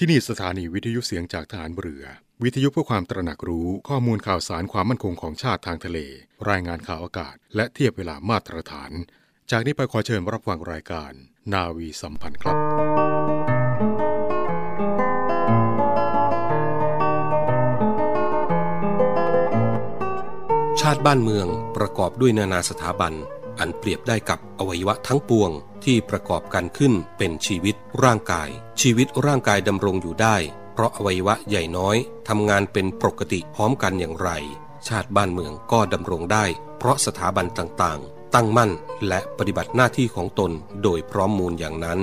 ที่นี่สถานีวิทยุเสียงจากฐานเรือ วิทยุเพื่อความตระหนักรู้ข้อมูลข่าวสารความมั่นคงของชาติทางทะเล รายงานข่าวอากาศ และเทียบเวลามาตรฐาน จากนี้ไปขอเชิญรับฟังรายการ นาวีสัมพันธ์ครับชาติบ้านเมืองประกอบด้วยนานาสถาบัน อันเปรียบได้กับอวัยวะทั้งปวงที่ประกอบกันขึ้นเป็นชีวิตร่างกาย ชีวิตร่างกายดำรงอยู่ได้ เพราะอวัยวะใหญ่น้อยทำงานเป็นปกติพร้อมกันอย่างไร ชาติบ้านเมืองก็ดำรงได้ เพราะสถาบันต่างๆ ตั้งมั่นและปฏิบัติหน้าที่ของตนโดยพร้อมมูลอย่างนั้น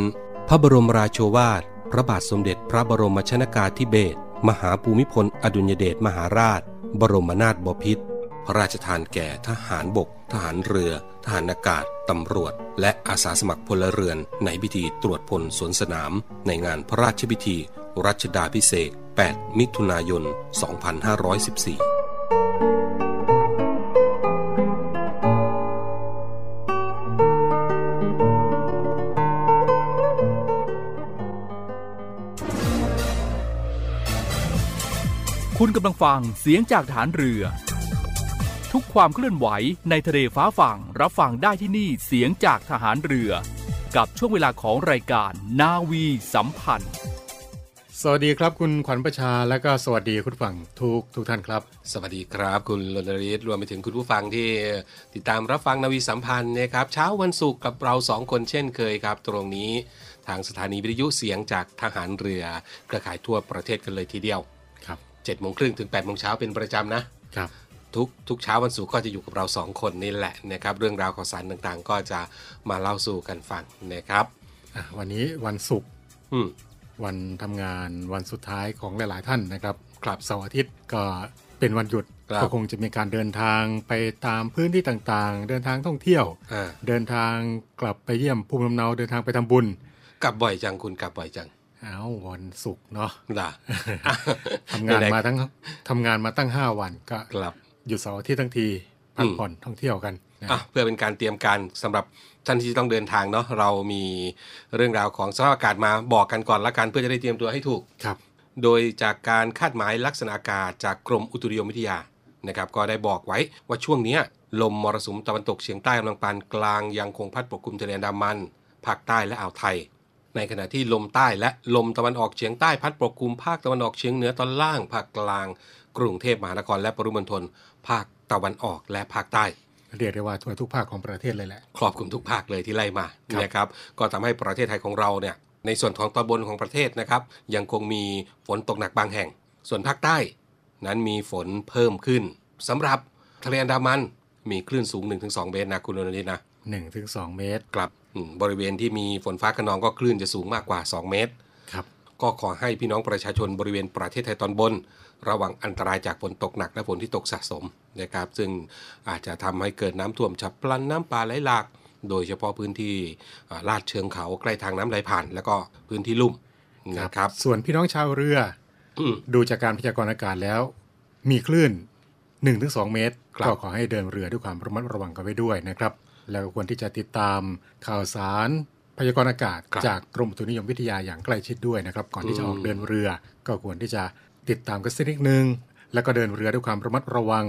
พระบรมราโชวาท พระบาทสมเด็จพระบรมชนากาธิเบศรมหาภูมิพลอดุลยเดชมหาราช บรมนาถบพิตรพระราชทานแก่ทหารบก ทหารเรือ ทหารอากาศ ตำรวจ และอาสาสมัครพลเรือน ในพิธีตรวจพลสวนสนาม ในงานพระราชพิธี รัชดาพิเศษ 8 มิถุนายน 2514คุณกำลังฟังเสียงจากฐานเรือ ความเคลื่อนไหวในทะเลฟ้าฝั่งรับฟังได้ที่นี่เสียงจากทหารเรือ กับช่วงเวลาของรายการนาวีสัมพันธ์ สวัสดีครับคุณขวัญประชาและก็สวัสดีคุณฝั่งทุกทุกท่านครับ สวัสดีครับคุณรณริศรวมไปถึงคุณผู้ฟังที่ติดตามรับฟังนาวีสัมพันธ์นะครับเช้าวันศุกร์กับเราสองคนเช่นเคยครับ ตรงนี้ทางสถานีวิทยุเสียงจากทหารเรือเครือข่ายทั่วประเทศกันเลยทีเดียวครับ7จ็ดโมงครึ่งถึง8ปดโมงเช้าเป็นประจำนะครับ ทุกทุกเช้าวันศุกร์ก็จะอยู่กับเราสองคนนี่แหละนะครับเรื่องราวข่าวสารต่างๆ ก็จะมาเล่าสู่กันฟังนะครับอะวันนี้วันศุกร์อืมวันทำงานวันสุดท้ายของหลาย ๆ ท่านนะครับครับเสาร์อาทิตย์ก็เป็นวันหยุดครับก็คงจะมีการเดินทางไปตามพื้นที่ต่างๆ เดินทางท่องเที่ยวอ่าเดินทางกลับไปเยี่ยมภูมิลำเนาเดินทางไปทำบุญ กลับบ่อยจังคุณกลับบ่อยจังเอาวันศุกร์เนาะล่ะทำงานมาทั้งทำงานมาตั้ง5วันก็กลับ หยุดเสาร์อาทิตย์ทั้งทีพักผ่อนท่องเที่ยวกันนะอะเพื่อเป็นการเตรียมการสำหรับท่านที่ต้องเดินทางเนาะเรามีเรื่องราวของสภาพอากาศมาบอกกันก่อนละกันเพื่อจะได้เตรียมตัวให้ถูกครับ โดยจากการคาดหมายลักษณะอากาศจากกรมอุตุนิยมวิทยานะครับก็ได้บอกไว้ว่าช่วงเนี้ยลมมรสุมตะวันตกเฉียงใต้กำลังปานกลางยังคงพัดปกคลุมทะเลอันดามันภาคใต้และอ่าวไทย ในขณะที่ลมใต้และลมตะวันออกเฉียงใต้พัดปกคลุมภาคตะวันออกเฉียงเหนือตอนล่างภาคกลาง กรุงเทพมหานครและปริมณฑล ภาคตะวันออกและภาคใต้เรียกได้ว่าทั่วทุกภาคของประเทศเลยแหละครอบคลุมทุกภาคเลยที่ไล่มาครับนะครับก็ทำให้ประเทศไทยของเราเนี่ยในส่วนของตอนบนของประเทศนะครับ ยังคงมีฝนตกหนักบางแห่ง ส่วนภาคใต้ นั้นมีฝนเพิ่มขึ้นสำหรับทะเลอันดามันมีคลื่นสูง 1-2 เมตรนะคุณอนุนิตนะ1ถึง2เมตรกลับอืมบริเวณที่มีฝนฟ้าขนองก็คลื่นจะสูงมากกว่า 2 เมตรครับก็ขอให้พี่น้องประชาชนบริเวณประเทศไทยตอนบน ระวังอันตรายจากฝนตกหนักและฝนที่ตกสะสมนะครับ ซึ่งอาจจะทำให้เกิดน้ำท่วมฉับพลันน้ำป่าไหลหลาก โดยเฉพาะพื้นที่อ่าลาดเชิงเขาใกล้ทางน้ำไหลผ่าน แล้วก็พื้นที่ลุ่มนะครับ ส่วนพี่น้องชาวเรืออืมดูจากการพยากรณ์อากาศแล้ว มีคลื่น 1-2 เมตรครับก็ขอให้เดินเรือด้วยความระมัดระวังกันไว้ด้วยนะครับ แล้วก็ควรที่จะติดตามข่าวสารพยากรณ์อากาศครับจากกรมอุตุนิยมวิทยาอย่างใกล้ชิดด้วยนะครับ ก่อนที่จะออกอืมเดินเรือ ก็ควรที่จะ ติดตามกันสักนิดนึง แล้วก็เดินเรือด้วยความระมัดระวัง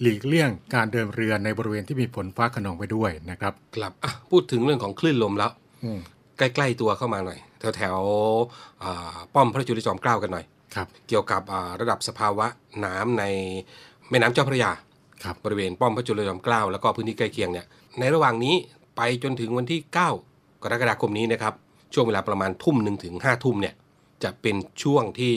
หลีกเลี่ยงการเดินเรือในบริเวณที่มีฝนฟ้าขนองไปด้วยนะครับกลับอะพูดถึงเรื่องของคลื่นลมแล้วอืมใกล้ๆตัวเข้ามาหน่อย แถวแถวๆอ่าป้อมพระจุลจอมเกล้ากันหน่อยครับ เกี่ยวกับอ่าระดับสภาวะน้ำในแม่น้ำเจ้าพระยาครับบริเวณป้อมพระจุลจอมเกล้าแล้วก็พื้นที่ใกล้เคียงเนี่ยในระหว่างนี้ไปจนถึงวันที่ 9 กรกฎาคมนี้นะครับช่วงเวลาประมาณทุ่มหนึ่งถึง5ทุ่มเนี่ยจะเป็นช่วงที่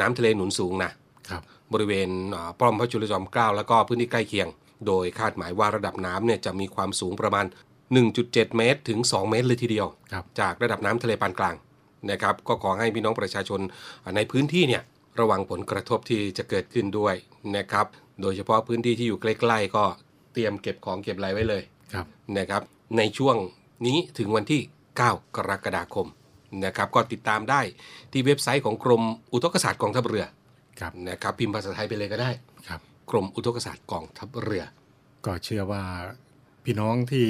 น้ำทะเลหนุนสูงนะครับบริเวณอ่าป้อมพระจุลจอมเกล้าแล้วก็พื้นที่ใกล้เคียง โดยคาดหมายว่าระดับน้ำเนี่ยจะมีความสูงประมาณ 1.7 เมตร ถึง 2 เมตรเลยทีเดียวครับจากระดับน้ำทะเลปานกลางนะครับก็ขอให้พี่น้องประชาชนในพื้นที่เนี่ยระวังผลกระทบที่จะเกิดขึ้นด้วยนะครับโดยเฉพาะพื้นที่ที่อยู่ใกล้ๆก็เตรียมเก็บของเก็บอะไรไว้เลยครับนะครับในช่วงนี้ถึงวันที่ 9 กรกฎาคม นะครับก็ติดตามได้ที่เว็บไซต์ของกรมอุทกศาสตร์กองทัพเรือครับนะครับพิมพ์ภาษาไทยไปเลยก็ได้ครับกรมอุทกศาสตร์กองทัพเรือ ก็เชื่อว่าพี่น้องที่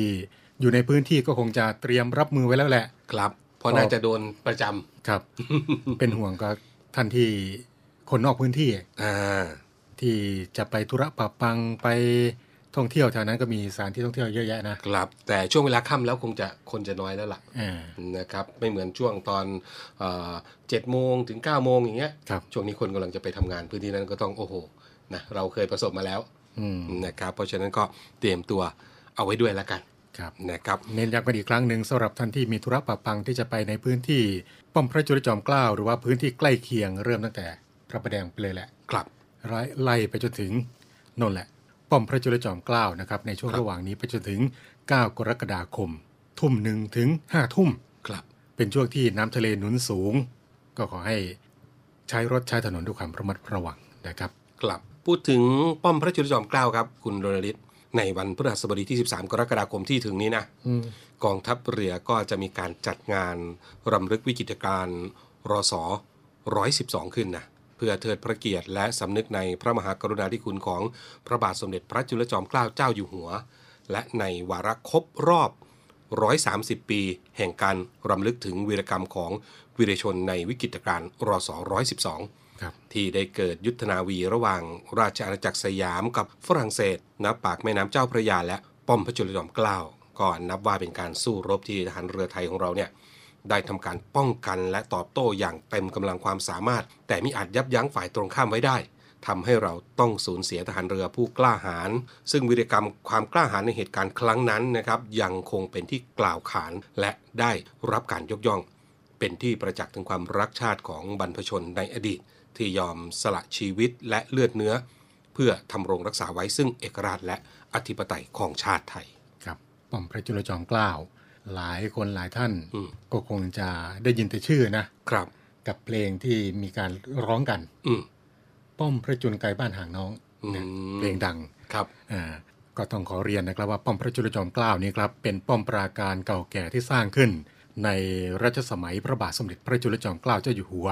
อยู่ในพื้นที่ก็คงจะเตรียมรับมือไว้แล้วแหละ ครับ เพราะน่าจะโดนประจำครับ เป็นห่วงก็ท่านที่คนนอกพื้นที่อ่าที่จะไปธุระปะปังไป ท่องเที่ยวแถวนั้นก็มีสถานที่ท่องเที่ยวเยอะแยะนะครับแต่ช่วงเวลาค่ำแล้วคงจะคนจะน้อยแล้วล่ะอ่านะครับไม่เหมือนช่วงตอนเจ็ดโมงถึง9ก้าโมงอย่างเงี้ยครับช่วงนี้คนกำลังจะไปทำงานพื้นที่นั้นก็ต้องโอ้โหนะเราเคยประสบมาแล้วอืมนะครับเพราะฉะนั้นก็เตรียมตัวเอาไว้ด้วยแล้วกันครับนะครับเน้นย้ำกันอีกครั้งหนึ่งสำหรับท่านที่มีธุระปะปังที่จะไปในพื้นที่ป้อมพระจุลจอมเกล้าหรือว่าพื้นที่ใกล้เคียงเริ่มตั้งแต่พระประแดงไปเลยแหละครับไล่ไล่ไปจนถึงนนแหละ ป้อมพระจุลจอมเกล้านะครับในช่วงครับระหว่างนี้ไปจนถึง 9 กรกฎาคม ทุ่มหนึ่งถึง5ทุ่มครับ เป็นช่วงที่น้ำทะเลหนุนสูง ก็ขอให้ใช้รถใช้ถนนด้วยความระมัดระวังนะครับครับพูดถึงป้อมพระจุลจอมเกล้าครับ คุณรณฤทธิ์ในวันพฤหัสบดีที่ 13 กรกฎาคมที่ถึงนี้นะอืมกองทัพเรือก็จะมีการจัดงานรำลึกวิกิตการรศ112 ขึ้นนะ เพื่อเทิดพระเกียรติและสำนึกในพระมหากรุณาธิคุณของพระบาทสมเด็จพระจุลจอมเกล้าเจ้าอยู่หัว และในวาระครบรอบ 130 ปี แห่งการรำลึกถึงวีรกรรมของวีรชนในวิกิตการรศ112ครับที่ได้เกิดยุทธนาวีระหว่างราชอาณาจักรสยามกับฝรั่งเศสณปากแม่น้ำเจ้าพระยาและป้อมพระจุลจอมเกล้าก็นับว่าเป็นการสู้รบที่ทหารเรือไทยของเราเนี่ย ได้ทำการป้องกันและตอบโต้อย่างเต็มกำลังความสามารถ แต่มิอาจยับยั้งฝ่ายตรงข้ามไว้ได้ทำให้เราต้องสูญเสียทหารเรือผู้กล้าหาญซึ่งวีรกรรมความกล้าหาญในเหตุการณ์ครั้งนั้นนะครับ ยังคงเป็นที่กล่าวขานและได้รับการยกย่อง เป็นที่ประจักษ์ถึงความรักชาติของบรรพชนในอดีต ที่ยอมสละชีวิตและเลือดเนื้อ เพื่อทำรงรักษาไว้ซึ่งเอกราชและอธิปไตยของชาติไทย ครับป้อมพระจุลจอมเกล้า หลายคนหลายท่านอืมก็คงจะได้ยินแต่ชื่อนะครับ กับเพลงที่มีการร้องกันอืมป้อมพระจุลไกลบ้านห่างน้องอืมเนี่ยเพลงดังครับอ่าก็ต้องขอเรียนนะครับว่าป้อมพระจุลจอมเกล้านี้ครับเป็นป้อมปราการเก่าแก่ที่สร้างขึ้น ในรัชสมัยพระบาทสมเด็จพระจุลจอมเกล้าเจ้าอยู่หัว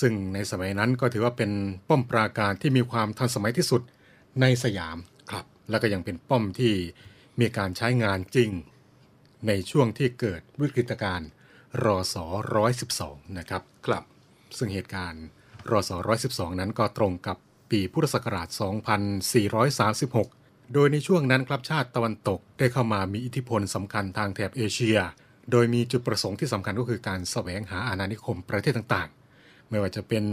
ซึ่งในสมัยนั้นก็ถือว่าเป็นป้อมปราการที่มีความทันสมัยที่สุดในสยามครับ แล้วก็ยังเป็นป้อมที่มีการใช้งานจริง ในช่วงที่เกิดวิกฤตการณ์รอส112 นะครับครับซึ่งเหตุการณ์รอสอ112 นั้นก็ตรงกับปีพุทธศักราช 2436 โดยในช่วงนั้นครับชาติตะวันตกได้เข้ามามีอิทธิพลสำคัญทางแถบเอเชีย โดยมีจุดประสงค์ที่สำคัญก็คือการแสวงหาอาณานิคมประเทศต่างๆ ไม่ว่าจะเป็น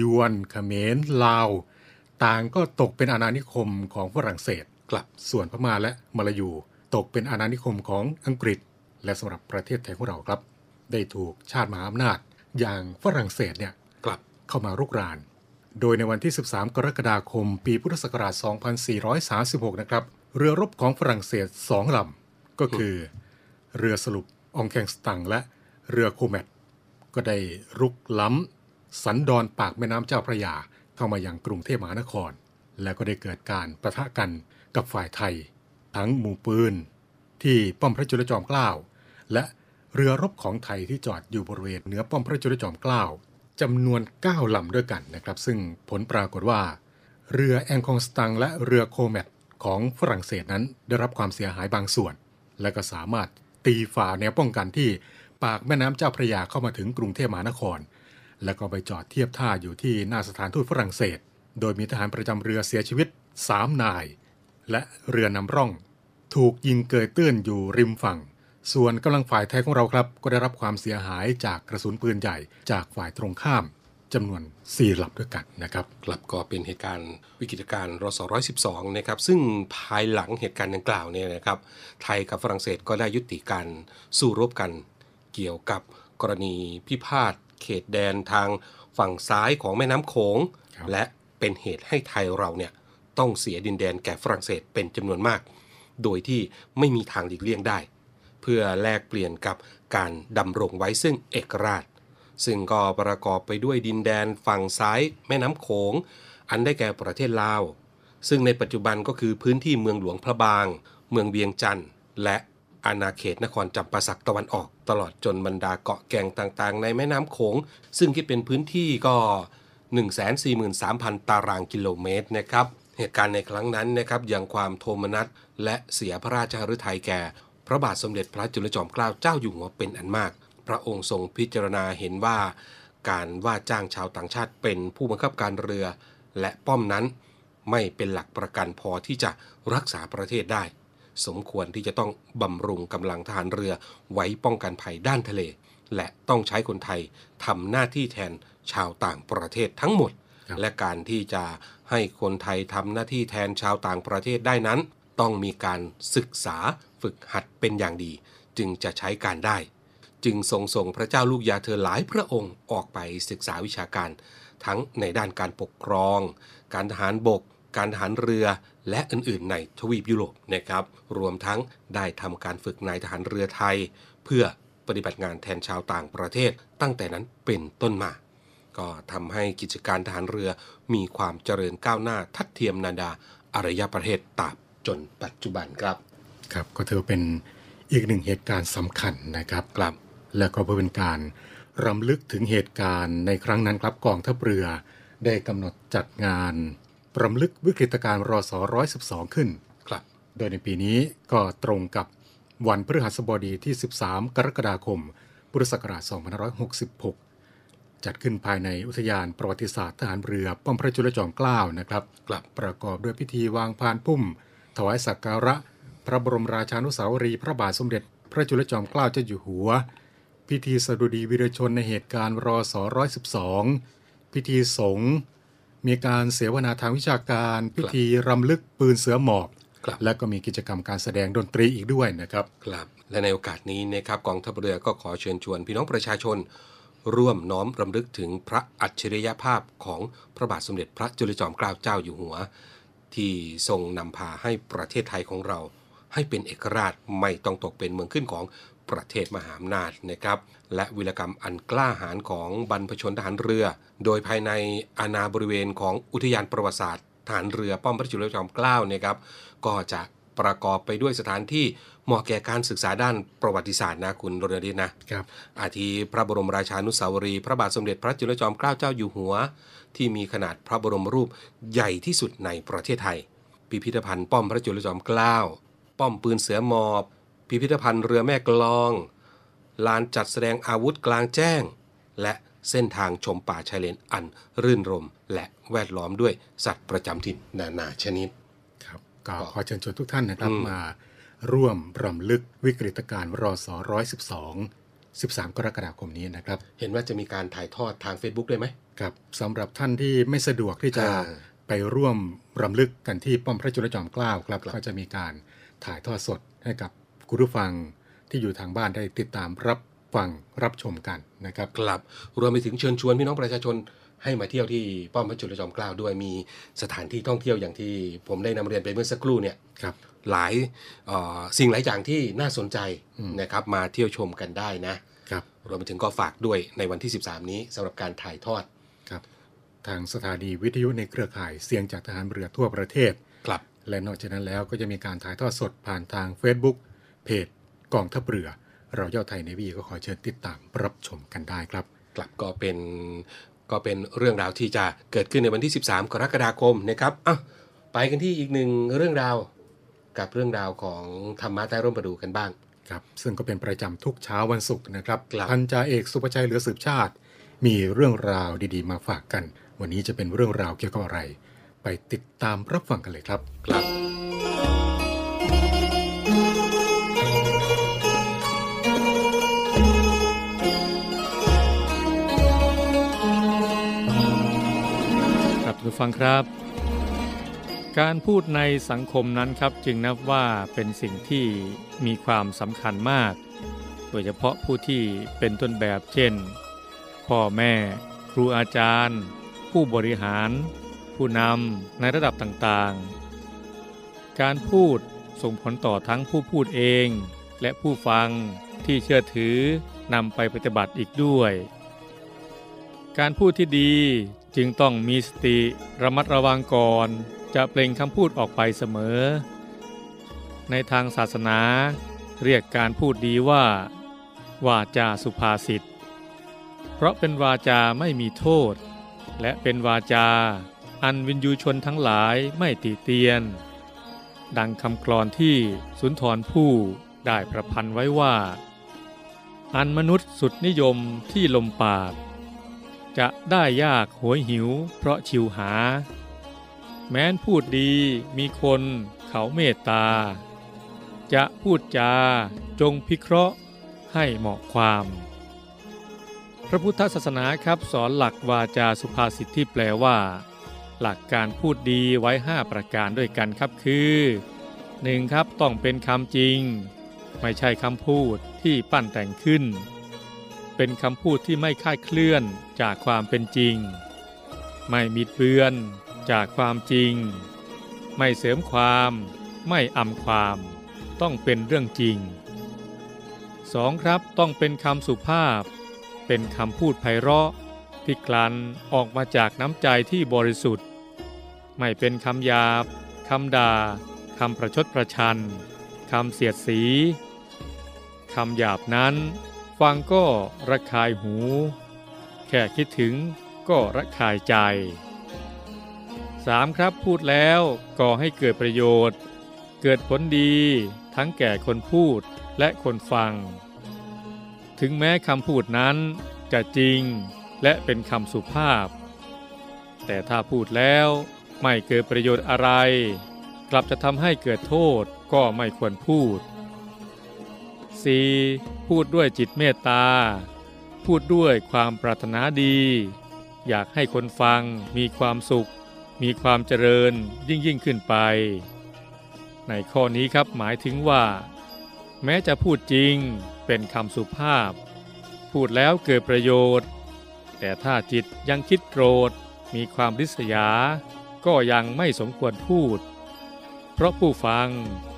ยวนเขมรลาว ต่างก็ตกเป็นอาณานิคมของฝรั่งเศสครับส่วนพม่าและมาลายู ตกเป็นอาณานิคมของอังกฤษ และสำหรับประเทศไทยของเราครับ ได้ถูกชาติมหาอำนาจ อย่างฝรั่งเศสเนี่ยครับเข้ามารุกราน โดยในวันที่ 13 กรกฎาคม ปีพุทธศักราช 2436 นะครับ เรือรบของฝรั่งเศสสองลำก็คือ เรือสรุปองแคงสตังและเรือโคแมตก็ได้รุกล้ำ สันดอนปากแม่น้ำเจ้าพระยาเข้ามาอย่างกรุงเทพมหานคร และก็ได้เกิดการประทะกันกับฝ่ายไทย ทั้งหมู่ปืน ที่ป้อมพระจุลจอมเกล้าและเรือรบของไทยที่จอดอยู่บริเวณเหนือป้อมพระจุลจอมเกล้าจำนวน 9 ลำด้วยกันนะครับ ซึ่งผลปรากฏว่า เรือแองคองสตังและเรือโคแมตของฝรั่งเศสนั้นได้รับความเสียหายบางส่วน และก็สามารถตีฝ่าแนวป้องกันที่ปากแม่น้ำเจ้าพระยาเข้ามาถึงกรุงเทพมหานคร แล้วก็ไปจอดเทียบท่าอยู่ที่หน้าสถานทูตฝรั่งเศส โดยมีทหารประจำเรือเสียชีวิต 3 นาย และเรือนำร่อง ถูกยิงเกยตื้นอยู่ริมฝั่ง ส่วนกำลังฝ่ายไทยของเราครับ ก็ได้รับความเสียหายจากกระสุนปืนใหญ่จากฝ่ายตรงข้ามจำนวน4ลำด้วยกันนะครับครับก็เป็นเหตุการณ์วิกฤตการณ์รศ112 นะครับ ซึ่งภายหลังเหตุการณ์ดังกล่าวเนี่ยนะครับ ไทยกับฝรั่งเศสก็ได้ยุติการสู้รบกัน เกี่ยวกับกรณีพิพาทเขตแดนทางฝั่งซ้ายของแม่น้ำโขงครับและเป็นเหตุให้ไทยเราเนี่ย ต้องเสียดินแดนแก่ฝรั่งเศสเป็นจำนวนมาก โดยที่ไม่มีทางหลีกเลี่ยงได้ เพื่อแลกเปลี่ยนกับการดำรงไว้ซึ่งเอกราช ซึ่งก็ประกอบไปด้วยดินแดนฝั่งซ้ายแม่น้ำโขง อันได้แก่ประเทศลาว ซึ่งในปัจจุบันก็คือพื้นที่เมืองหลวงพระบาง เมืองเวียงจันทร์และอาณาเขตนครจำปาสักตะวันออก ตลอดจนบรรดาเกาะแก่งต่างๆ ในแม่น้ำโขง ซึ่งคิดเป็นพื้นที่ก็ 143,000 ตารางกิโลเมตรนะครับ เหตุการณ์ในครั้งนั้นนะครับยังความโทมนัสและเสียพระราชฤทัยแก่ พระบาทสมเด็จพระจุลจอมเกล้าเจ้าอยู่หัวเป็นอันมาก พระองค์ทรงพิจารณาเห็นว่า การว่าจ้างชาวต่างชาติเป็นผู้บังคับการเรือ และป้อมนั้น ไม่เป็นหลักประกันพอที่จะรักษาประเทศได้ สมควรที่จะต้องบำรุงกำลังทหารเรือไว้ป้องกันภัยด้านทะเล และต้องใช้คนไทยทำหน้าที่แทนชาวต่างประเทศทั้งหมดครับและการที่จะ ให้คนไทยทำหน้าที่แทนชาวต่างประเทศได้นั้น ต้องมีการศึกษาฝึกหัดเป็นอย่างดี จึงจะใช้การได้ จึงทรงส่งพระเจ้าลูกยาเธอหลายพระองค์ออกไปศึกษาวิชาการ ทั้งในด้านการปกครอง การทหารบก การทหารเรือ และอื่นๆ ในทวีปยุโรปนะครับ รวมทั้งได้ทำการฝึกนายทหารเรือไทย เพื่อปฏิบัติงานแทนชาวต่างประเทศตั้งแต่นั้นเป็นต้นมา ก็ทำให้กิจการทหารเรือมีความเจริญก้าวหน้าทัดเทียมนาดาอารยประเทศตราบจนปัจจุบันครับ ครับก็ถือเป็นอีกหนึ่งเหตุการณ์สำคัญนะครับครับ และก็เพื่อเป็นการรำลึกถึงเหตุการณ์ในครั้งนั้นครับกองทัพเรือ ได้กำหนดจัดงานรำลึกวิกฤตการณ์รศ112 ขึ้นครับ โดยในปีนี้ก็ตรงกับวันพฤหัสบดีที่ 13 กรกฎาคม พุทธศักราช2566 จัดขึ้นภายในอุทยานประวัติศาสตร์ทหารเรือป้อมพระจุลจอมเกล้านะครับครับประกอบด้วยพิธีวางพานพุ่ม ถวายสักการะ พระบรมราชานุสาวรีย์พระบาทสมเด็จ พระจุลจอมเกล้าเจ้าอยู่หัว พิธีสดุดีวีรชนในเหตุการณ์รศ112พิธีสงฆ์มีการเสวนาทางวิชาการ พิธีรำลึกปืนเสือหมอบครับและก็มีกิจกรรมการแสดงดนตรีอีกด้วยนะครับครับและในโอกาสนี้นะครับกองทัพเรือก็ขอเชิญชวนพี่น้องประชาชน ร่วมน้อมรำลึกถึงพระอัจฉริยภาพของพระบาทสมเด็จพระจุลจอมเกล้าเจ้าอยู่หัว ที่ทรงนำพาให้ประเทศไทยของเรา ให้เป็นเอกราชไม่ต้องตกเป็นเมืองขึ้นของประเทศมหาอำนาจนะครับ และวิรกรรมอันกล้าหาญของบรรพชนทหารเรือ โดยภายในอาณาบริเวณของอุทยานประวัติศาสตร์ทหารเรือป้อมพระจุลจอมเกล้านะครับก็จะ ประกอบไปด้วยสถานที่เหมาะแก่การศึกษาด้านประวัติศาสตร์นะคุณรณฤทธิ์นะครับอาทิพระบรมราชานุสาวรีย์พระบาทสมเด็จพระจุลจอมเกล้าเจ้าอยู่หัว ที่มีขนาดพระบรมรูปใหญ่ที่สุดในประเทศไทย พิพิธภัณฑ์ป้อมพระจุลจอมเกล้าป้อมปืนเสือหมอบ พิพิธภัณฑ์เรือแม่กลอง ลานจัดแสดงอาวุธกลางแจ้ง และเส้นทางชมป่าชายเลนอันรื่นรม และแวดล้อมด้วยสัตว์ประจำถิ่นนานาชนิด ครับก็ขอเชิญชวนทุกท่านนะครับอืมมาร่วมรำลึกวิกฤตการณ์รศ112 13 กรกฎาคมนี้นะครับ เห็นว่าจะมีการถ่ายทอดทาง Facebook ด้วยไหมครับสำหรับท่านที่ไม่สะดวกที่จะอ่าไปร่วมรำลึกกันที่ป้อมพระจุลจอมเกล้าครับครับก็จะมีการถ่ายทอดสดให้กับคุณผู้ฟังที่อยู่ทางบ้านได้ติดตามรับฟังรับชมกันนะครับ ครับ รวมไปถึงเชิญชวนพี่น้องประชาชน ให้มาเที่ยวที่ป้อมพระจุลจอมเกล้าด้วยมีสถานที่ท่องเที่ยวอย่างที่ผมได้นำเรียนไปเมื่อสักครู่เนี่ยครับหลายเอ่อสิ่งหลายอย่างที่น่าสนใจอืมนะครับมาเที่ยวชมกันได้นะครับรวมไปถึงก็ฝากด้วยในวันที่ 13 นี้สำหรับการถ่ายทอดครับทางสถานีวิทยุในเครือข่ายเสียงจากทหารเรือทั่วประเทศครับและนอกจากนั้นแล้วก็จะมีการถ่ายทอดสดผ่านทาง Facebook เพจกองทัพเรือ เราเย่าไทยในวีก็ขอเชิญติดตามรับชมกันได้ครับกลับก็เป็น ก็เป็นเรื่องราวที่จะเกิดขึ้นในวันที่ 13 กรกฎาคมนะครับอะไปกันที่อีกหนึ่งเรื่องราวกับเรื่องราวของธรรมะใต้ร่มประดูกันบ้างครับซึ่งก็เป็นประจำทุกเช้าวันศุกร์นะครับครับพันจ่าเอกสุภชัยเหลือสืบชาติ มีเรื่องราวดีๆ มาฝากกัน วันนี้จะเป็นเรื่องราวเกี่ยวกับอะไร ไปติดตามรับฟังกันเลยครับครับ ครับทุกฟังครับ การพูดในสังคมนั้นครับจึงนับว่าเป็นสิ่งที่มีความสำคัญมาก โดยเฉพาะผู้ที่เป็นต้นแบบเช่น พ่อแม่ ครูอาจารย์ ผู้บริหาร ผู้นำในระดับต่างๆ การพูดส่งผลต่อทั้งผู้พูดเอง และผู้ฟังที่เชื่อถือนำไปปฏิบัติอีกด้วย การพูดที่ดี จึงต้องมีสติระมัดระวังก่อนจะเปล่งคำพูดออกไปเสมอ ในทางศาสนาเรียกการพูดดีว่า วาจาสุภาษิต เพราะเป็นวาจาไม่มีโทษ และเป็นวาจาอันวินยูชนทั้งหลายไม่ติเตียน ดังคำกลอนที่สุนทรภู่ได้ประพันธ์ไว้ว่า อันมนุษย์สุดนิยมที่ลมปาก จะได้ยากหวยหิว เพราะชิวหา แม้นพูดดีมีคนเขาเมตตา จะพูดจาจงพิเคราะห์ให้เหมาะความ พระพุทธศาสนาครับสอนหลักวาจาสุภาษิตที่แปลว่า หลักการพูดดีไว้ 5 ประการด้วยกันครับคือ 1. ครับต้องเป็นคำจริง ไม่ใช่คำพูดที่ปั้นแต่งขึ้น เป็นคำพูดที่ไม่คาดเคลื่อนจากความเป็นจริง ไม่มิดเบือนจากความจริง ไม่เสริมความ ไม่อำความ ต้องเป็นเรื่องจริง 2. ครับต้องเป็นคำสุภาพ เป็นคำพูดไพเราะ ที่กลั่นออกมาจากน้ำใจที่บริสุทธิ์ ไม่เป็นคำหยาบคำด่าคำประชดประชันคำเสียดสีคำหยาบนั้น ฟังก็ระคายหู แค่คิดถึงก็ระคายใจ 3. ครับพูดแล้วก่อให้เกิดประโยชน์ เกิดผลดีทั้งแก่คนพูดและคนฟัง ถึงแม้คำพูดนั้นจะจริงและเป็นคำสุภาพ แต่ถ้าพูดแล้วไม่เกิดประโยชน์อะไร กลับจะทำให้เกิดโทษก็ไม่ควรพูด 4. พูดด้วยจิตเมตตา พูดด้วยความปรารถนาดี อยากให้คนฟังมีความสุข มีความเจริญยิ่งยิ่งขึ้นไป ในข้อนี้ครับหมายถึงว่า แม้จะพูดจริงเป็นคำสุภาพ พูดแล้วเกิดประโยชน์ แต่ถ้าจิตยังคิดโกรธ มีความริษยา ก็ยังไม่สมควรพูด เพราะผู้ฟัง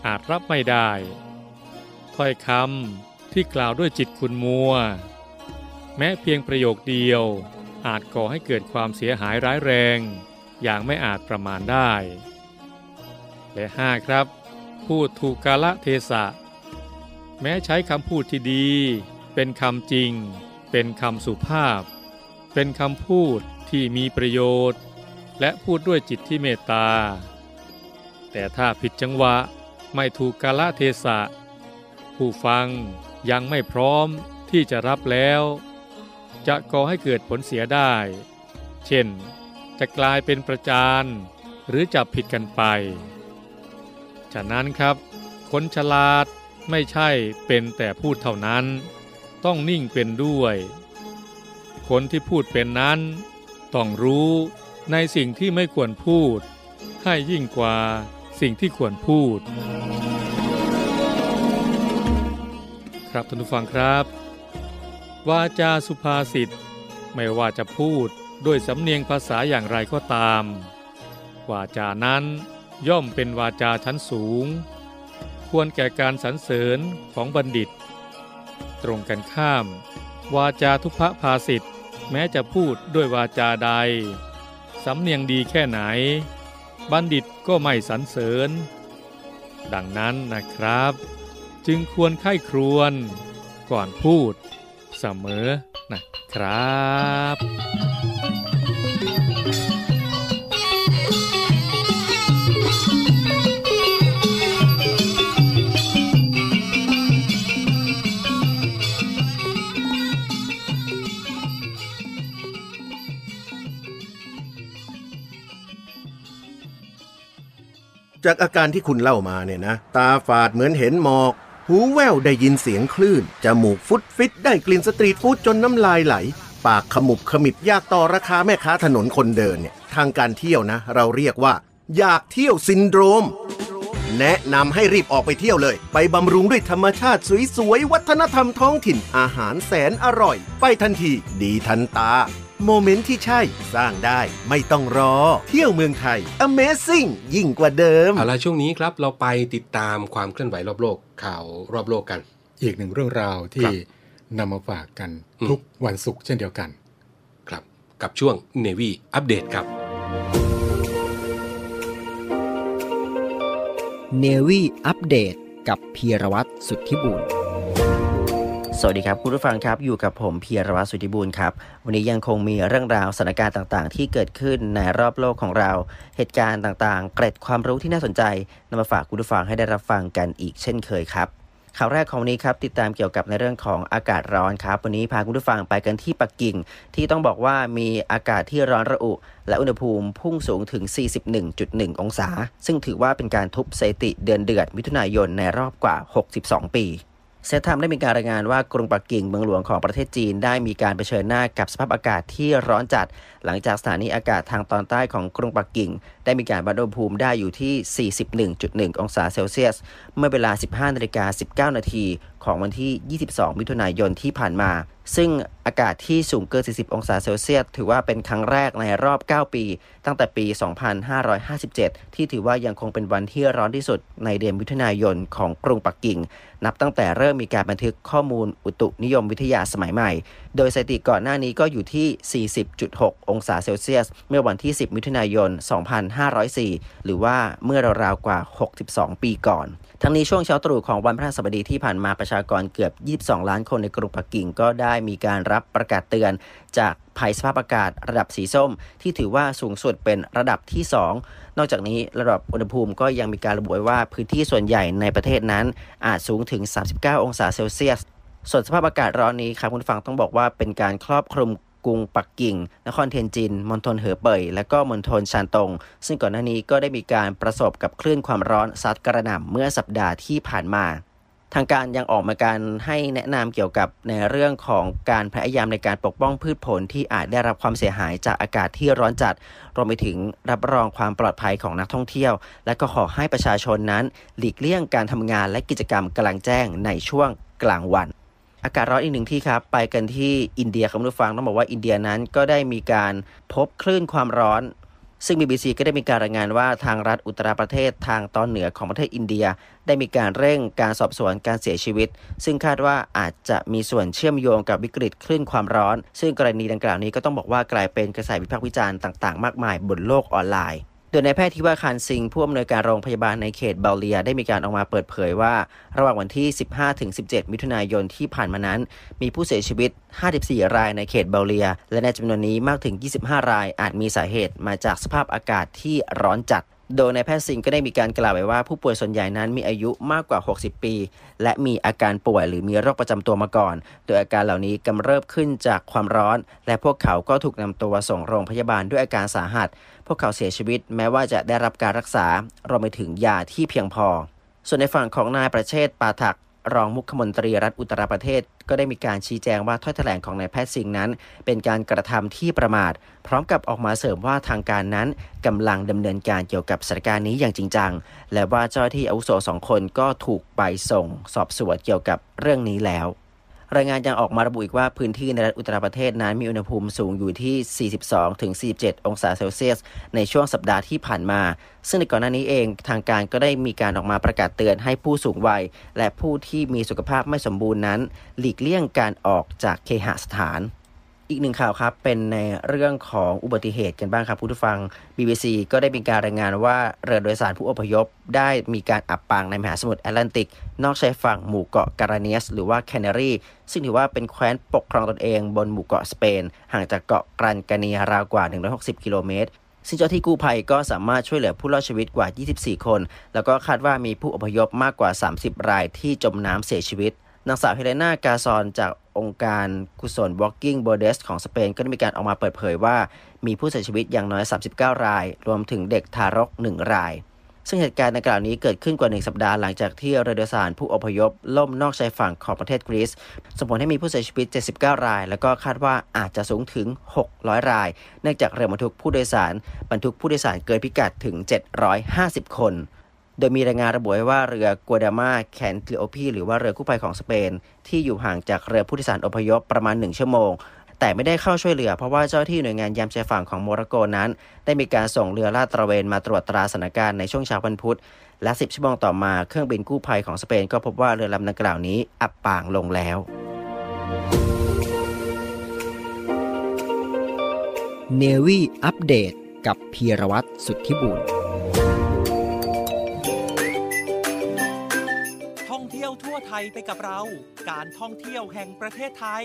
อาจรับไม่ได้ถ้อยคำ ที่กล่าวด้วยจิตคุณมัว แม้เพียงประโยคเดียว อาจก่อให้เกิดความเสียหายร้ายแรง อย่างไม่อาจประมาณได้ และห้าครับ พูดถูกกาละเทศะ แม้ใช้คำพูดที่ดี เป็นคำจริง เป็นคำสุภาพ เป็นคำพูดที่มีประโยชน์ และพูดด้วยจิตที่เมตตา แต่ถ้าผิดจังหวะไม่ถูกกาละเทศะผู้ฟัง ยังไม่พร้อมที่จะรับแล้ว จะก่อให้เกิดผลเสียได้ เช่น จะกลายเป็นประจานหรือจับผิดกันไป ฉะนั้นครับ คนฉลาดไม่ใช่เป็นแต่พูดเท่านั้น ต้องนิ่งเป็นด้วย คนที่พูดเป็นนั้น ต้องรู้ในสิ่งที่ไม่ควรพูด ให้ยิ่งกว่าสิ่งที่ควรพูด ครับท่านผู้ฟังครับ วาจาสุภาษิตไม่ว่าจะพูดด้วยสำเนียงภาษาอย่างไรก็ตาม วาจานั้นย่อมเป็นวาจาชั้นสูง ควรแก่การสรรเสริญของบัณฑิต ตรงกันข้าม วาจาทุพภาษิตแม้จะพูดด้วยวาจาใด สำเนียงดีแค่ไหน บัณฑิตก็ไม่สรรเสริญ ดังนั้นนะครับ จึงควรไข้ครวนก่อนพูดเสมอนะครับจากอาการที่คุณเล่ามาเนี่ยนะ ตาฝาดเหมือนเห็นหมอก หูแว่วได้ยินเสียงคลื่น จมูกฟุดฟิตได้กลิ่นสตรีทฟู้ดจนน้ำลายไหล ปากขมุบขมิบยากต่อราคาแม่ค้าถนนคนเดินเนี่ยทางการเที่ยวนะ เราเรียกว่า อยากเที่ยวซินโดรม แนะนำให้รีบออกไปเที่ยวเลย ไปบำรุงด้วยธรรมชาติสวยๆ วัฒนธรรมท้องถิ่นอาหารแสนอร่อย ไปทันที ดีทันตา moment ที่ใช่สร้างได้ไม่ต้องรอ เที่ยวเมืองไทย Amazing ยิ่งกว่าเดิม เอาละช่วงนี้ครับเราไปติดตามความเคลื่อนไหวรอบโลกข่าวรอบโลกกัน อีกหนึ่งเรื่องราวที่นำมาฝากกันอืม ทุกวันศุกร์เช่นเดียวกัน ครับกับช่วง Navy อัปเดตครับ เนวี่อัปเดตกับพีรวัตรสุทธิบุญ สวัสดีครับ คุณผู้ฟังครับ อยู่กับผมเพียรวัตรสุธิบุญครับ วันนี้ยังคงมีเรื่องราวสถานการณ์ต่างๆ ที่เกิดขึ้นในรอบโลกของเรา เหตุการณ์ต่างๆ เกร็ดความรู้ที่น่าสนใจนำมาฝากคุณผู้ฟังให้ได้รับฟังกันอีกเช่นเคยครับข่าวแรกของวันนี้ครับติดตามเกี่ยวกับในเรื่องของอากาศร้อนครับ วันนี้พาคุณผู้ฟังไปกันที่ปักกิ่ง ที่ต้องบอกว่ามีอากาศที่ร้อนระอุ และอุณหภูมิพุ่งสูงถึง 41.1 องศา ซึ่งถือว่าเป็นการทุบสถิติเดือนเดือดมิถุนายนในรอบกว่า 62 ปี Straits Times ได้มีการรายงานว่ากรุงปักกิ่งเมืองหลวงของประเทศจีน ได้มีการเผชิญหน้ากับสภาพอากาศที่ร้อนจัด หลังจากสถานีอากาศทางตอนใต้ของกรุงปักกิ่ง ได้มีการวัดอุณหภูมิได้อยู่ที่ 41.1 องศาเซลเซียส เมื่อเวลา 15นาฬิกา19 นาทีของวันที่ 22 มิถุนายนที่ผ่านมา ซึ่งอากาศที่สูงเกิน 40 องศาเซลเซียส ถือว่าเป็นครั้งแรกในรอบ 9 ปี ตั้งแต่ปี 2557 ที่ถือว่ายังคงเป็นวันที่ร้อนที่สุดในเดือนมิถุนายนของกรุงปักกิ่ง นับตั้งแต่เริ่มมีการบันทึกข้อมูลอุตุนิยมวิทยาสมัยใหม่ โดยสถิติก่อนหน้านี้ก็อยู่ที่ 40.6 องศาเซลเซียส เมื่อวันที่ 10 มิถุนายน 2504 หรือว่าเมื่อราวๆกว่า 62 ปีก่อน ทั้งนี้ช่วงเช้าตรู่ของวันพฤหัสบดีที่ผ่านมาประชากรเกือบ 22 ล้านคนในกรุงปักกิ่งก็ได้มีการรับประกาศเตือนจากภัยสภาพอากาศระดับสีส้ม ที่ถือว่าสูงสุดเป็นระดับที่ 2 นอกจากนี้ระดับอุณหภูมิก็ยังมีการระบุไว้ว่าพื้นที่ส่วนใหญ่ในประเทศนั้นอาจสูงถึง 39 องศาเซลเซียส ส่วนสภาพอากาศร้อนนี้ครับคุณฟังต้องบอกว่าเป็นการครอบคลุม กรุงปักกิ่ง นครเทียนจินมณฑลเหอเป่ย และก็มณฑลชานตง ซึ่งก่อนหน้านี้ก็ได้มีการประสบกับคลื่นความร้อนซัดกระหน่ำเมื่อสัปดาห์ที่ผ่านมาทางการยังออกมาการให้แนะนำเกี่ยวกับในเรื่องของการพยายามในการปกป้องพืชผลที่อาจได้รับความเสียหายจากอากาศที่ร้อนจัด รวมไปถึงรับรองความปลอดภัยของนักท่องเที่ยว และก็ขอให้ประชาชนนั้น หลีกเลี่ยงการทำงานและกิจกรรมกลางแจ้งในช่วงกลางวัน อากาศร้อนอีกหนึ่งที่ครับ ไปกันที่อินเดียครับคุณผู้ฟังต้องบอกว่าอินเดียนั้นก็ได้มีการพบคลื่นความร้อน ซึ่ง BBC ก็ได้มีการรายงานว่าทางรัฐอุตตรประเทศทางตอนเหนือของประเทศอินเดีย ได้มีการเร่งการสอบสวนการเสียชีวิต ซึ่งคาดว่าอาจจะมีส่วนเชื่อมโยงกับวิกฤตคลื่นความร้อน ซึ่งกรณีดังกล่าวนี้ก็ต้องบอกว่ากลายเป็นกระแสวิพากษ์วิจารณ์ต่าง ๆ มากมายบนโลกออนไลน์ โดยนายแพทย์ที่ว่าคารซิงผู้อำนวยการโรงพยาบาลในเขตเบลเลีย ได้มีการออกมาเปิดเผยว่า ระหว่างวันที่ 15-17 มิถุนายนที่ผ่านมานั้น มีผู้เสียชีวิต 54 รายในเขตเบลเลีย และในจำนวนนี้มากถึง 25 รายอาจมีสาเหตุมาจากสภาพอากาศที่ร้อนจัด โดยในแพทย์ซิงก็ได้มีการกล่าวไว้ว่าผู้ป่วยส่วนใหญ่นั้นมีอายุมากกว่า 60 ปี และมีอาการป่วยหรือมีโรคประจำตัวมาก่อน โดยอาการเหล่านี้กำเริบขึ้นจากความร้อน และพวกเขาก็ถูกนำตัวส่งโรงพยาบาลด้วยอาการสาหัส พวกเขาเสียชีวิตแม้ว่าจะได้รับการรักษารวมไปถึงยาที่เพียงพอ ส่วนในฝั่งของนายประเชษฐ์ปาถักรองมุขมนตรีรัฐอุตตรประเทศ ก็ได้มีการชี้แจงว่าถ้อยแถลงของนายแพทย์สิงห์นั้น เป็นการกระทำที่ประมาท พร้อมกับออกมาเสริมว่าทางการนั้นกำลังดำเนินการเกี่ยวกับสถานการณ์นี้อย่างจริงจัง และว่าเจ้าหน้าที่อาวุโสสองคนก็ถูกไปส่ง สอบสวนเกี่ยวกับเรื่องนี้แล้ว รายงานยังออกมาระบุอีกว่าพื้นที่ในรัฐอุตตรประเทศนั้นมีอุณหภูมิสูงอยู่ที่ 42-47 องศาเซลเซียส ในช่วงสัปดาห์ที่ผ่านมา ซึ่งในก่อนหน้านี้เองทางการก็ได้มีการออกมาประกาศเตือนให้ผู้สูงวัย และผู้ที่มีสุขภาพไม่สมบูรณ์นั้น หลีกเลี่ยงการออกจากเคหสถาน อีกหนึ่งข่าวครับ เป็นในเรื่องของอุบัติเหตุกันบ้างครับผู้ฟัง BBC ก็ได้มีการรายงานว่าเรือโดยสารผู้อพยพ ได้มีการอับปางในมหาสมุทรแอตแลนติก นอกชายฝั่งหมู่เกาะการาเนียส หรือว่าแคนารีซึ่งถือว่าเป็นแคว้นปกครองตนเองบนหมู่เกาะสเปน ห่างจากเกาะกรันกาเนียราวกว่า 160 กิโลเมตรซึ่งเจ้าที่กู้ภัยก็สามารถช่วยเหลือผู้รอดชีวิตกว่า 24 คน แล้วก็คาดว่ามีผู้อพยพมากกว่า 30 รายที่จมน้ำเสียชีวิต นางสาวเฮเลนากาซอนจากองค์การกุศล Walking b o r d e s ของสเปน ก็ได้มีการออกมาเปิดเผยว่า มีผู้เสียชีวิตอย่างน้อย 39 ราย รวมถึงเด็กทารก 1 ราย ซึ่งเหตุการณ์ดังกล่าวนี้เกิดขึ้นกว่า 1 สัปดาห์หลังจากที่เรือโดยสารผู้อพยพ ล่มนอกชายฝั่งของประเทศกรีซส่งผลให้มีผู้เสียชีวิต 79 ราย แล้วก็คาดว่าอาจจะสูงถึง 600 ราย เนื่องจากเรือบรรทุกผู้โดยสารบรรทุกผู้โดยสารเกินพิกัดถึง 750 คน โดยมีรายงานระบุไว้ว่าเรือกัวดามาแคนทริโอพีหรือว่าเรือกู้ภัยของสเปน ที่อยู่ห่างจากเรือผู้โดยสารอพยพประมาณ 1 ชั่วโมง แต่ไม่ได้เข้าช่วยเหลือเพราะว่าเจ้าที่หน่วยงานยามชายฝั่งของโมร็อกโกนั้น ได้มีการส่งเรือลาดตระเวนมาตรวจตราสถานการณ์ในช่วงเช้าวันพุธ และ 10 ชั่วโมงต่อมาเครื่องบินกู้ภัยของสเปน ก็พบว่าเรือลำดังกล่าวนี้อับปางลงแล้วเนวี่อัปเดตกับพีรวัตรสุทธิบุญ ที่ยวทั่วไทยไปกับเรา การท่องเที่ยวแห่งประเทศไทย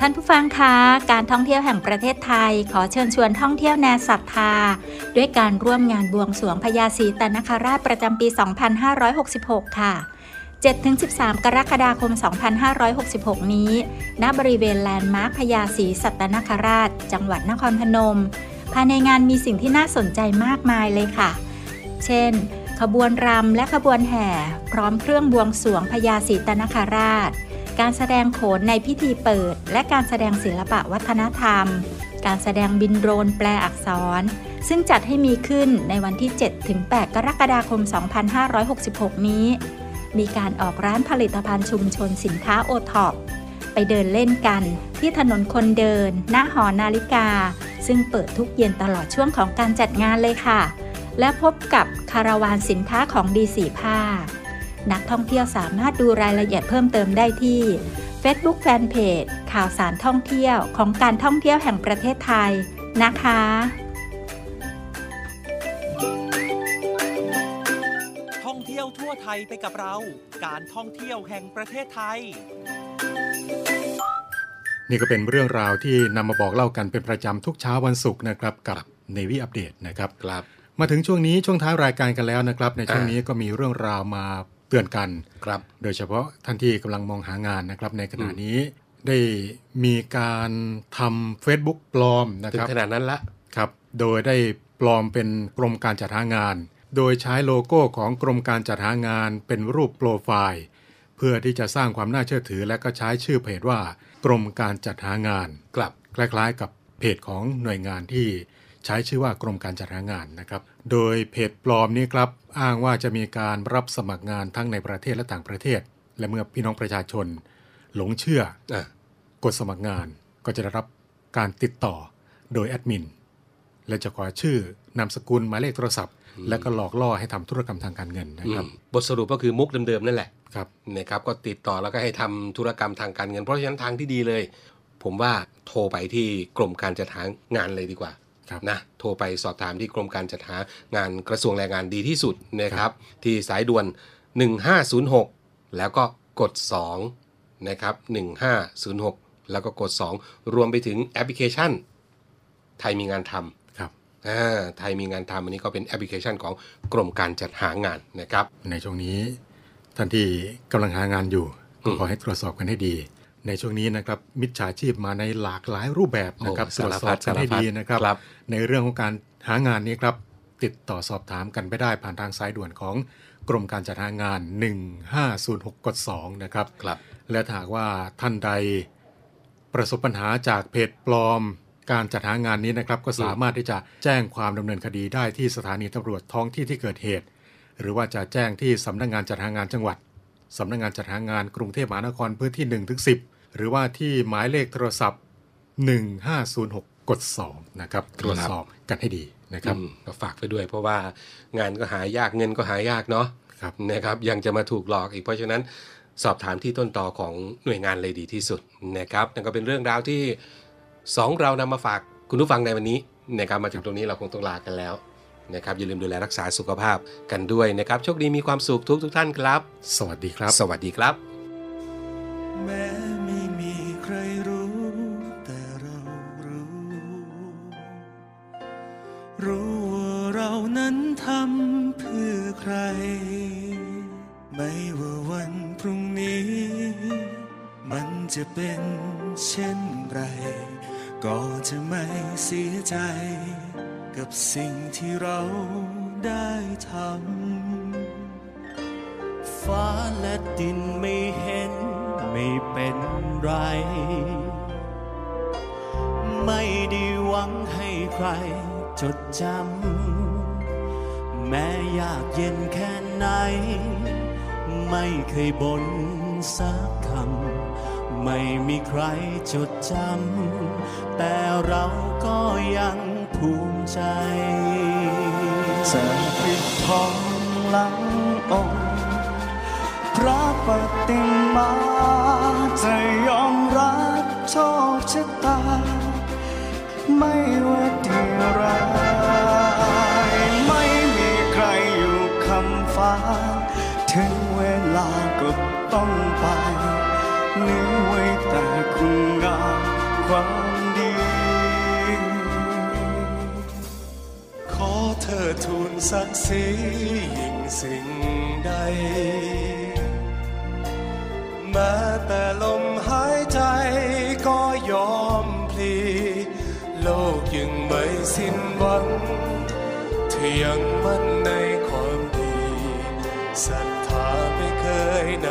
ท่านผู้ฟังคะการท่องเที่ยวแห่งประเทศไทย ขอเชิญชวนท่องเที่ยวแนวศรัทธา ด้วยการร่วมงานบวงสรวงพญาศรีตนคราชประจำปี 2566 ค่ะ7-13 กรกฎาคม 2566 นี้ ณ บริเวณแลนด์มาร์คพญาศรีสัตนคราช จังหวัดนครพนม ภายในงานมีสิ่งที่น่าสนใจมากมายเลยค่ะ เช่น ขบวนรำและขบวนแห่ พร้อมเครื่องบวงสรวงพญาศรีตนคราช การแสดงโขนในพิธีเปิด และการแสดงศิลปะวัฒนธรรม การแสดงบินโดรนแปลอักษร ซึ่งจัดให้มีขึ้นในวันที่ 7-8 กรกฎาคม 2566 นี้ มีการออกร้านผลิตภัณฑ์ชุมชนสินค้าโอท็อปไปเดินเล่นกันที่ถนนคนเดิน หน้าหอนาฬิกา ซึ่งเปิดทุกเย็นตลอดช่วงของการจัดงานเลยค่ะ และพบกับคาราวานสินค้าของดีสีผ้า นักท่องเที่ยวสามารถดูรายละเอียดเพิ่มเติมได้ที่ Facebook Fanpage ข่าวสารท่องเที่ยวของการท่องเที่ยวแห่งประเทศไทยนะคะท่องเที่ยวทั่วไทยไปกับเรา การท่องเที่ยวแห่งประเทศไทย นี่ก็เป็นเรื่องราวที่นำมาบอกเล่ากันเป็นประจำทุกเช้าวันศุกร์นะครับกับ Navy Update นะครับครับ มาถึงช่วงนี้ช่วงท้ายรายการกันแล้วนะครับ ในช่วงนี้ก็มีเรื่องราวมาเตือนกันครับ โดยเฉพาะท่านที่กำลังมองหางานนะครับ ในขณะนี้ได้มีการทำ Facebook ปลอมนะถึคงรับขนาดนั้นละครับ โดยได้ปลอมเป็นกรมการจัดหางาน โดยใช้โลโก้ของกรมการจัดหางานเป็นรูปโปรไฟล์ เพื่อที่จะสร้างความน่าเชื่อถือและก็ใช้ชื่อเพจว่า กรมการจัดหางานกลับคล้ายๆ กับเพจของหน่วยงานที่ ใช้ชื่อว่ากรมการจัดหางานนะครับ โดยเพจปลอมนี้ครับอ้างว่าจะมีการรับสมัครงานทั้งในประเทศและต่างประเทศ และเมื่อพี่น้องประชาชน หลงเชื่ออะกดสมัครงานก็จะได้รับการติดต่อโดยแอดมินและจะขอชื่อนามสกุลหมายเลขโทรศัพท์ และก็หลอกล่อให้ทำธุรกรรมทางการเงินนะอืครับมบทสรุปก็คือมุกเดิมๆนั่นแหละครับนะครับก็ติดต่อแล้วก็ให้ทำธุรกรรมทางการเงิน เพราะฉะนั้นทางที่ดีเลย ผมว่าโทรไปที่กรมการจัดหางานเลยดีกว่าครับ นะโทรไปสอบถามที่กรมการจัดหางานกระทรวงแรงงานดีที่สุดนะครับ ที่สายด่วน 1506 แล้วก็กด2นะครับ1506 แล้วก็กด 2 รวมไปถึงแอปพลิเคชัน ไทยมีงานทำครับอ่าไทยมีงานทำอันนี้ก็เป็นแอปพลิเคชันของกรมการจัดหางานนะครับ ในช่วงนี้ท่านที่กำลังหางานอยู่ก็อืมขอให้ตรวจสอบกันให้ดี ในช่วงนี้นะครับมิจฉาชีพมาในหลากหลายรูปแบบนะครับโอ้ตรวจสอบกันให้ดีนะครับครับในเรื่องของการหางานนี้ครับติดต่อสอบถามกันไปได้ผ่านทางสายด่วนของกรมการจัดหางาน 1506กด2นะครับครับและถ้าหากว่าท่านใดประสบปัญหาจากเพจปลอม การจัดหางานนี้นะครับ ก็สามารถที่จะแจ้งความดำเนินคดีได้ที่สถานีตำรวจท้องที่ที่เกิดเหตุ หรือว่าจะแจ้งที่สำนักงานจัดหางานจังหวัดสำนักงานจัดหางานกรุงเทพมหานครพื้นที่1ถึง10 หรือว่าที่หมายเลขโทรศัพท์ 1506 กด 2 นะครับตรวจสอบกันให้ดีนะครับอืมก็ฝากไปด้วยเพราะว่างานก็หายากเงินก็หายากเนาะครับนะครับยังจะมาถูกหลอกอีกเพราะฉะนั้นสอบถามที่ต้นต่อของหน่วยงานเลยดีที่สุดนะครับนั่นก็เป็นเรื่องราวที่สองเรานำมาฝากคุณผู้ฟังในวันนี้นะครับมาถึงตรงนี้เราคงต้องลากันแล้วนะครับอย่าลืมดูแลรักษาสุขภาพกันด้วยนะครับ โชคดีมีความสุขทุกทุกๆท่านครับ สวัสดีครับ สวัสดีครับ รู้ว่าเรานั้นทำเพื่อใคร ไม่ว่าวันพรุ่งนี้ มันจะเป็นเช่นไร ก็จะไม่เสียใจ กับสิ่งที่เราได้ทำฟ้าและดินไม่เห็นไม่เป็นไร ไม่ได้หวังให้ใคร จดจำ แม้ยากเย็นแค่ไหน ไม่เคยบ่นสักคำ ไม่มีใครจดจำ แต่เราก็ยังภูมิใจจะปิดทองหลังองค์พระปฏิมาจะยอมรับโชคชะตา ไม่ว่าดีร้ายไม่มีใครอยู่คำฟ้า ถึงเวลาก็ต้องไปเหลือไว้แต่คุณงามความดี ขอเธอทูลศักดิ์ศรียิ่งสิ่งใด แม้แต่ลมหายใจก็ยอมพลี โลกยังไม่สิ้นหวังเธอยังมั่นในความดีศรัทธาไม่เคยไหน